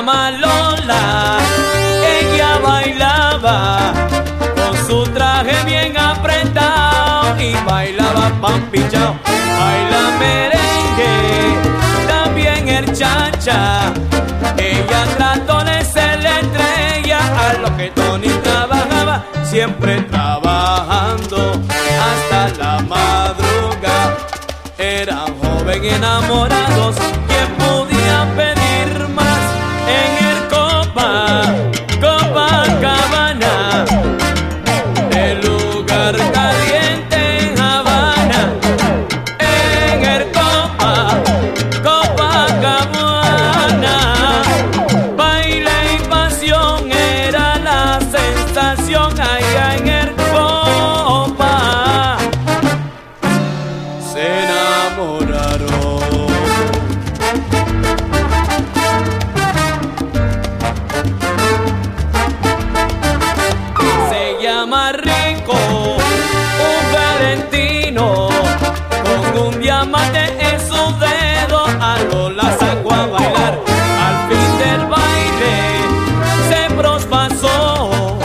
llama Lola, ella bailaba con su traje bien apretado y bailaba pampichao, baila merengue, también el chacha. Ella trató de ser la estrella a lo que Tony trabajaba, siempre trabajando hasta la madrugada. Eran joven enamorados, quien podía pedir se prospasó.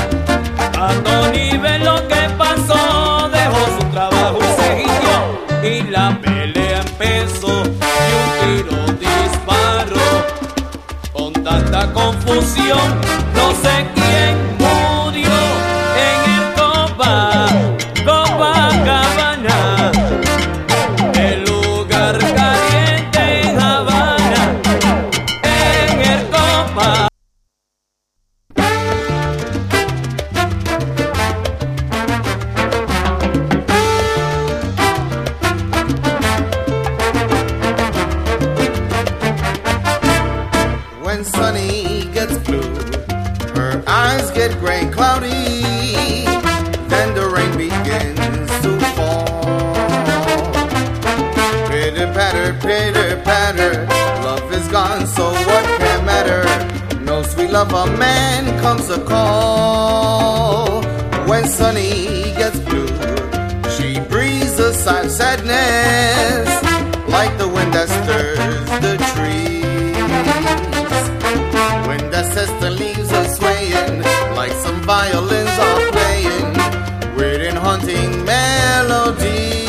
A Tony ve lo que pasó, dejó su trabajo y se guió. Y la pelea empezó y un tiro disparó. Con tanta confusión, no sé quién sunny gets blue, her eyes get gray cloudy. Then the rain begins to fall. Pitter patter, pitter patter, love is gone, so what can matter? No sweet love a man comes a call. When sunny gets blue, she breathes a sigh of sadness, an melody.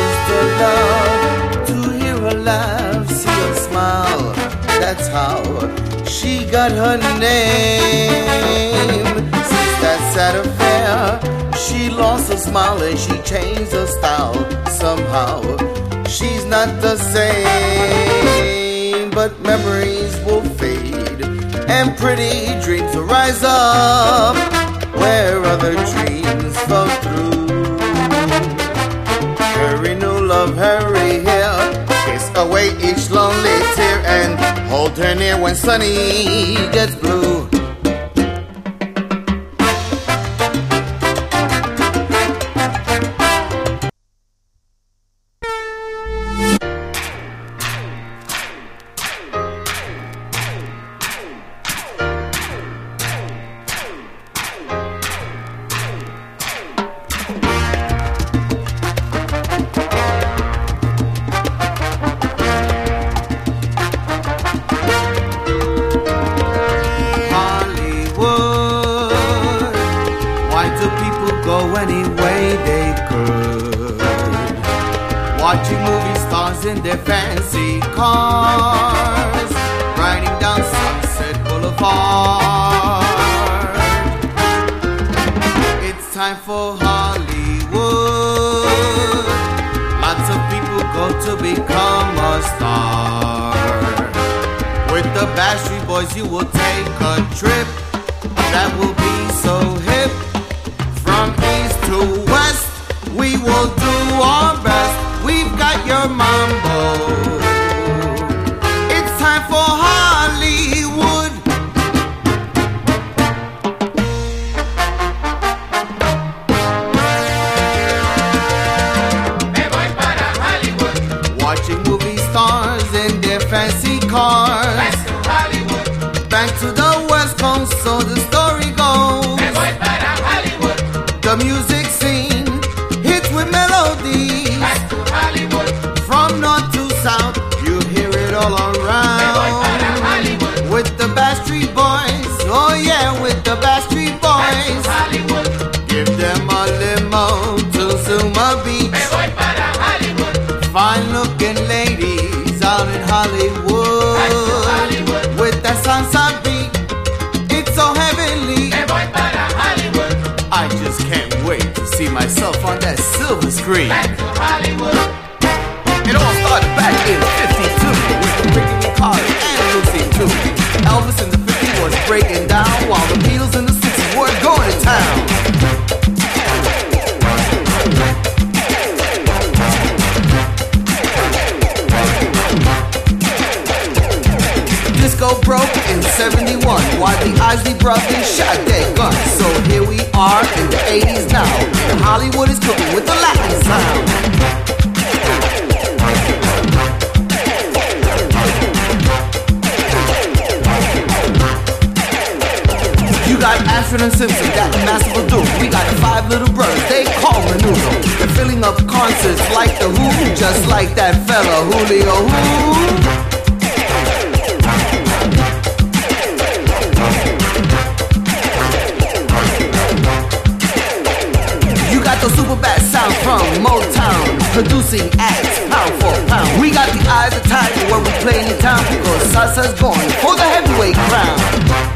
Used to love to hear her laugh, see her smile. That's how she got her name. Since that sad affair, she lost her smile and she changed her style. Somehow, she's not the same, but memories will fade and pretty dreams will rise up where other dreams fell through. Hurry, new love, hurry here. Kiss away each lonely tear and hold her near when sunny gets blue. Watching movie stars in their fancy cars, riding down Sunset Boulevard. It's time for Hollywood. Lots of people go to become a star. With the Bad Street Boys, you will take a trip that will be so hip. From east to west, we will do fancy silver screen. Back to Hollywood. It all started back in 52 with Ricky Ricardo and Lucy too. Elvis in the 50s was breaking down while the Beatles in the 60s were going to town. Disco broke in 71 while the Isley brothers shot their guns. So here we are in the 80s now. And Hollywood is cooking with the Latin sound. You got Ashford and Simpson, got Massive Ado. We got the five little brothers, they call Menudo. They're filling up concerts like the Who, just like that fella Julio Who. The super bad sound from Motown, producing acts pound for pound. We got the eyes of tiger when we play in town because Salsa's going for the heavyweight crown.